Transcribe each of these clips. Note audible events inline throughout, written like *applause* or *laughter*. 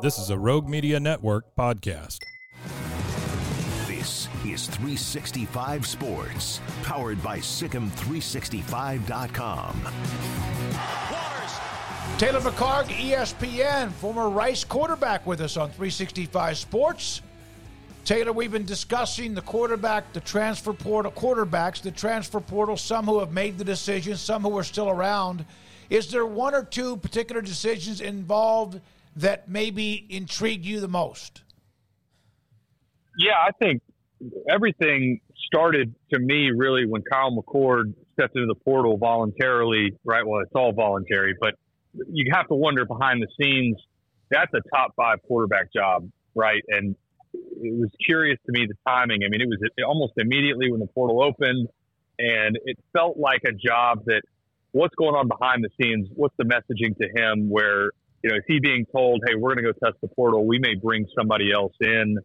This is a Rogue Media Network podcast. This is 365 Sports, powered by Sikkim365.com. Taylor McHargue, ESPN, former Rice quarterback with us on 365 Sports. Taylor, we've been discussing the quarterback, the transfer portal, quarterbacks, the transfer portal, some who have made the decision, some who are still around. Is there one or two particular decisions involved that maybe intrigued you the most? Yeah, I think everything started to me really when Kyle McCord stepped into the portal voluntarily, right? Well, it's all voluntary, but you have to wonder behind the scenes, that's a top five quarterback job, right? And it was curious to me the timing. I mean, it was almost immediately when the portal opened, and it felt like a job that what's going on behind the scenes, what's the messaging to him where you know, is he being told, hey, we're going to go test the portal? We may bring somebody else in.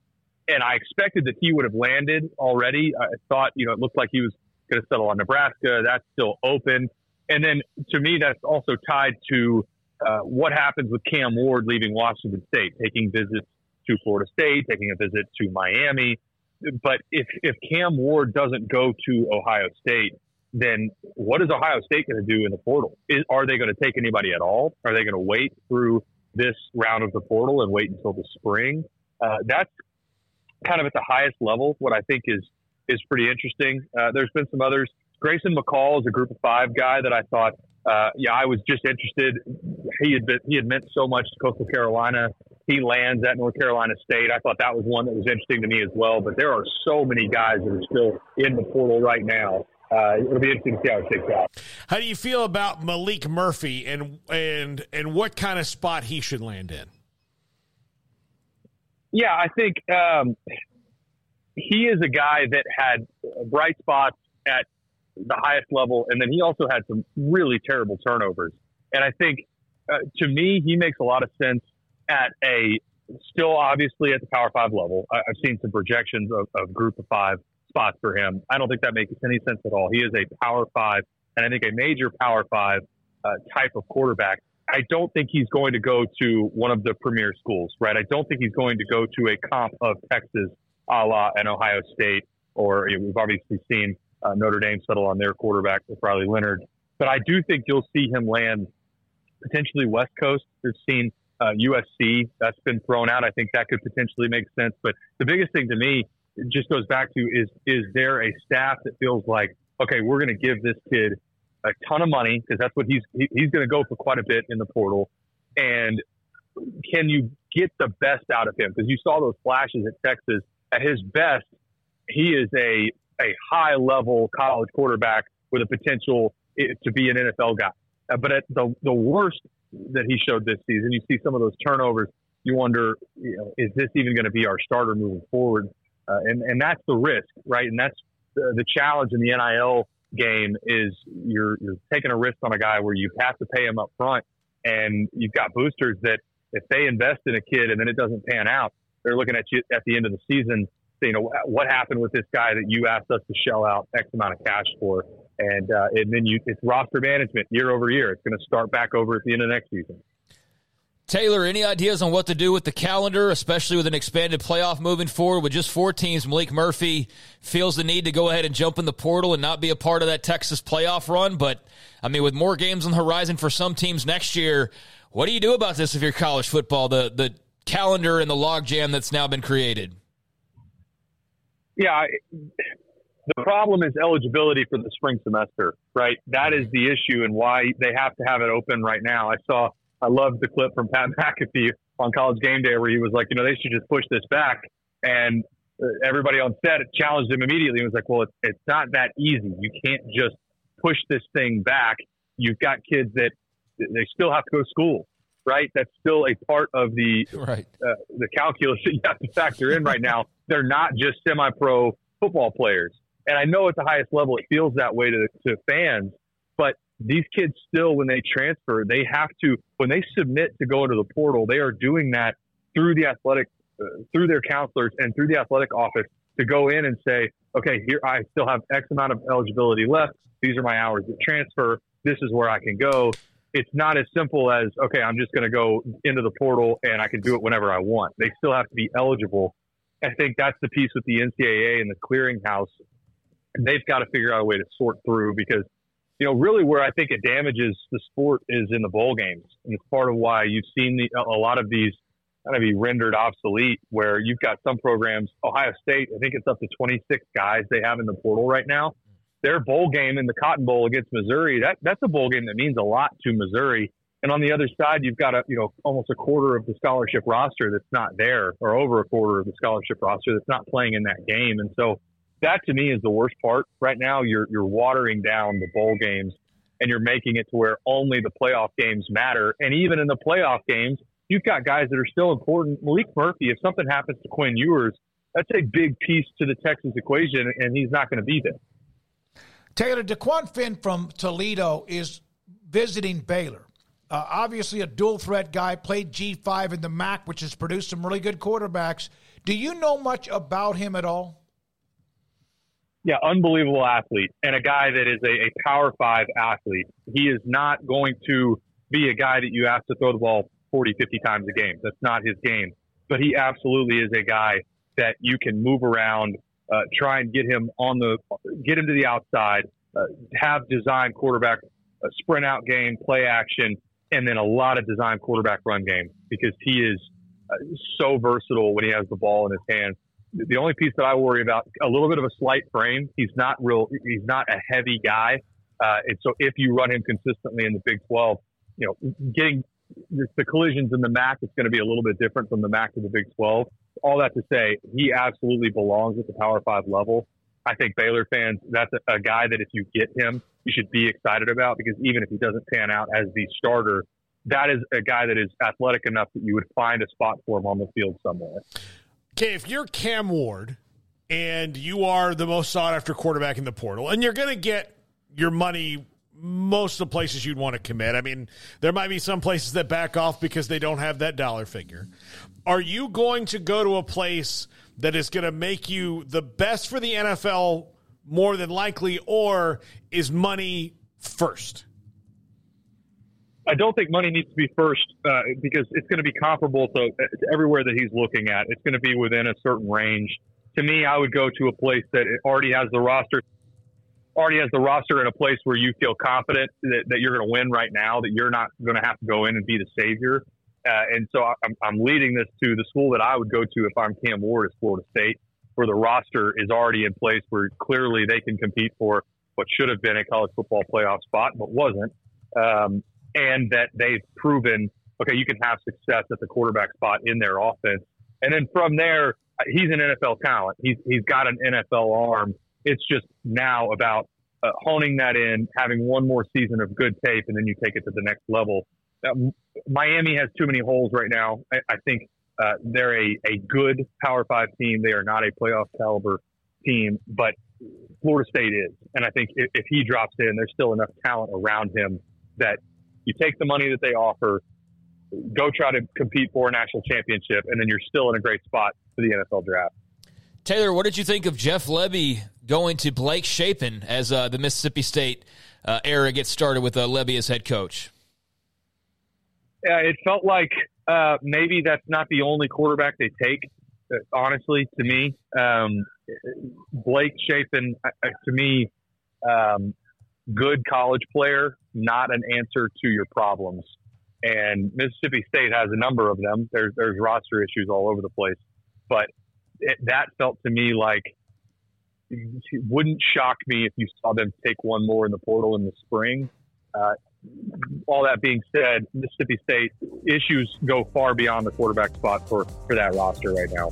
And I expected that he would have landed already. I thought, you know, it looked like he was going to settle on Nebraska. That's still open. And then to me, that's also tied to uh, what happens with Cam Ward leaving Washington State, taking visits to Florida State, taking a visit to Miami. But if, if Cam Ward doesn't go to Ohio State, then what is Ohio State going to do in the portal? Is, are they going to take anybody at all? Are they going to wait through this round of the portal and wait until the spring? Uh, that's kind of at the highest level. What I think is is pretty interesting. Uh, there's been some others. Grayson McCall is a Group of Five guy that I thought, uh, yeah, I was just interested. He had been, he had meant so much to Coastal Carolina. He lands at North Carolina State. I thought that was one that was interesting to me as well. But there are so many guys that are still in the portal right now uh, it'll be interesting to see how it shakes out. How do you feel about Maalik Murphy and and and what kind of spot he should land in? Yeah, I think um, he is a guy that had bright spots at the highest level, and then he also had some really terrible turnovers. And I think, uh, to me, he makes a lot of sense at a still obviously at the Power Five level. I, have seen some projections of, of Group of Five spots for him. I don't think that makes any sense at all. He is a power five, and I think a major power five uh, type of quarterback. I don't think he's going to go to one of the premier schools, right? I don't think he's going to go to a comp of Texas, a la an Ohio State, or we've obviously seen uh, Notre Dame settle on their quarterback with Riley Leonard. But I do think you'll see him land potentially West Coast. We've seen uh, USC that's been thrown out. I think that could potentially make sense. But the biggest thing to me it just goes back to is is there a staff that feels like okay, we're going to give this kid a ton of money because that's what he's he, he's going to go for quite a bit in the portal, and can you get the best out of him? Because you saw those flashes at Texas. At his best, he is a a high level college quarterback with a potential to be an NFL guy. Uh, but at the the worst that he showed this season, you see some of those turnovers. You wonder, you know, is this even going to be our starter moving forward? Uh, and, and that's the risk, right? And that's the, the challenge in the NIL game is you're, you're taking a risk on a guy where you have to pay him up front. And you've got boosters that if they invest in a kid and then it doesn't pan out, they're looking at you at the end of the season, you know, what happened with this guy that you asked us to shell out X amount of cash for? And, uh, and then you, it's roster management year over year. It's going to start back over at the end of next season. Taylor, any ideas on what to do with the calendar, especially with an expanded playoff moving forward? With just four teams, Maalik Murphy feels the need to go ahead and jump in the portal and not be a part of that Texas playoff run. But, I mean, with more games on the horizon for some teams next year, What do you do about this if you're college football? The the calendar and the logjam that's now been created. Yeah, the problem is eligibility for the spring semester, right? That is the issue and why they have to have it open right now. I saw, I loved the clip from Pat *laughs* McAfee on College Game Day where he was like, you know, they should just push this back. And uh, everybody on set challenged him immediately and was like, well, it's, it's not that easy. You can't just push this thing back. You've got kids that they still have to go to school, right? That's still a part of the *laughs* right uh, the calculus that *laughs* you have to factor in right now. They're not just semi-pro football players, and I know at the highest level it feels that way to to fans, but these kids still, when they transfer, they have to when they submit to go into the portal, they are doing that through the athletic, uh, through their counselors and through the athletic office to go in and say, okay, here I still have X amount of eligibility left. These are my hours of transfer. This is where I can go it's not as simple as okay, I'm just going to go into the portal and I can do it whenever I want. They still have to be eligible. I think that's the piece with the NCAA and the clearinghouse. They've got to figure out a way to sort through because you know really where I think it damages the sport is in the bowl games, and it's part of why you've seen the, a lot of these kind of be rendered obsolete. Where you've got some programs, Ohio State, I think it's up to 26 guys they have in the portal right now their bowl game in the Cotton Bowl against Missouri, that that's a bowl game that means a lot to Missouri. And on the other side, you've got a you know almost a quarter of the scholarship roster that's not there, or over a quarter of the scholarship roster that's not playing in that game. And so that to me is the worst part right now. You're you're watering down the bowl games, and you're making it to where only the playoff games matter. And even in the playoff games, you've got guys that are still important. Maalik Murphy, if something happens to Quinn Ewers, that's a big piece to the Texas equation, and he's not going to be there. Taylor DeQuan Finn from Toledo is visiting Baylor. Uh, obviously, a dual threat guy, played G5 in the MAC, which has produced some really good quarterbacks. Do you know much about him at all? Yeah, unbelievable athlete and a guy that is a, a power five athlete. He is not going to be a guy that you have to throw the ball 40, 50 times a game. That's not his game. But he absolutely is a guy that you can move around uh, try and get him on the get him to the outside, uh, have design quarterback uh, sprint out game, play action, and then a lot of design quarterback run game because he is uh, so versatile when he has the ball in his hands. The only piece that I worry about a little bit of a slight frame. He's not real. He's not a heavy guy, uh, and so if you run him consistently in the Big 12, you know, getting the collisions in the MAC is going to be a little bit different from the MAC to the Big 12 all that to say, he absolutely belongs at the Power Five level. I think Baylor fans, that's a, a, guy that if you get him, you should be excited about because even if he doesn't pan out as the starter, that is a guy that is athletic enough that you would find a spot for him on the field somewhere. Okay, if you're Cam Ward and you are the most sought after quarterback in the portal, and you're going to get your money most of the places you'd want to commit. I mean, there might be some places that back off because they don't have that dollar figure. Are you going to go to a place that is going to make you the best for the NFL more than likely, or is money first? I don't think money needs to be first uh, because it's going to be comparable to, to everywhere that he's looking at. It's going to be within a certain range. To me, I would go to a place that already has the roster already has the roster in a place where you feel confident that, that you're going to win right now, that you're not going to have to go in and be the savior. Uh, and so I'm, I'm leading this to the school that I would go to if I'm Cam Ward is Florida State, where the roster is already in place where clearly they can compete for what should have been a college football playoff spot, but wasn't. Um, and that they've proven, okay, you can have success at the quarterback spot in their offense. And then from there, he's an NFL talent. He's, he's got an NFL arm it's just now about uh, honing that in, having one more season of good tape, and then you take it to the next level. Uh, Miami has too many holes right now. I, I think uh, they're a, a good Power Five team. They are not a playoff caliber team, but Florida State is. And I think if, if he drops in, there's still enough talent around him that you take the money that they offer, go try to compete for a national championship, and then you're still in a great spot for the NFL draft. Taylor, what did you think of Jeff Lebby going to Blake Shapen as uh, the Mississippi State uh, era gets started with uh, Lebby as head coach? Yeah, it felt like uh, maybe that's not the only quarterback they take. Uh, honestly, to me, um, Blake Shapen, to me, um, good college player, not an answer to your problems. and Mississippi State has a number of them. There's there's roster issues all over the place, but it, that felt to me like it wouldn't shock me if you saw them take one more in the portal in the spring. Uh, all that being said, Mississippi State issues go far beyond the quarterback spot for, for that roster right now.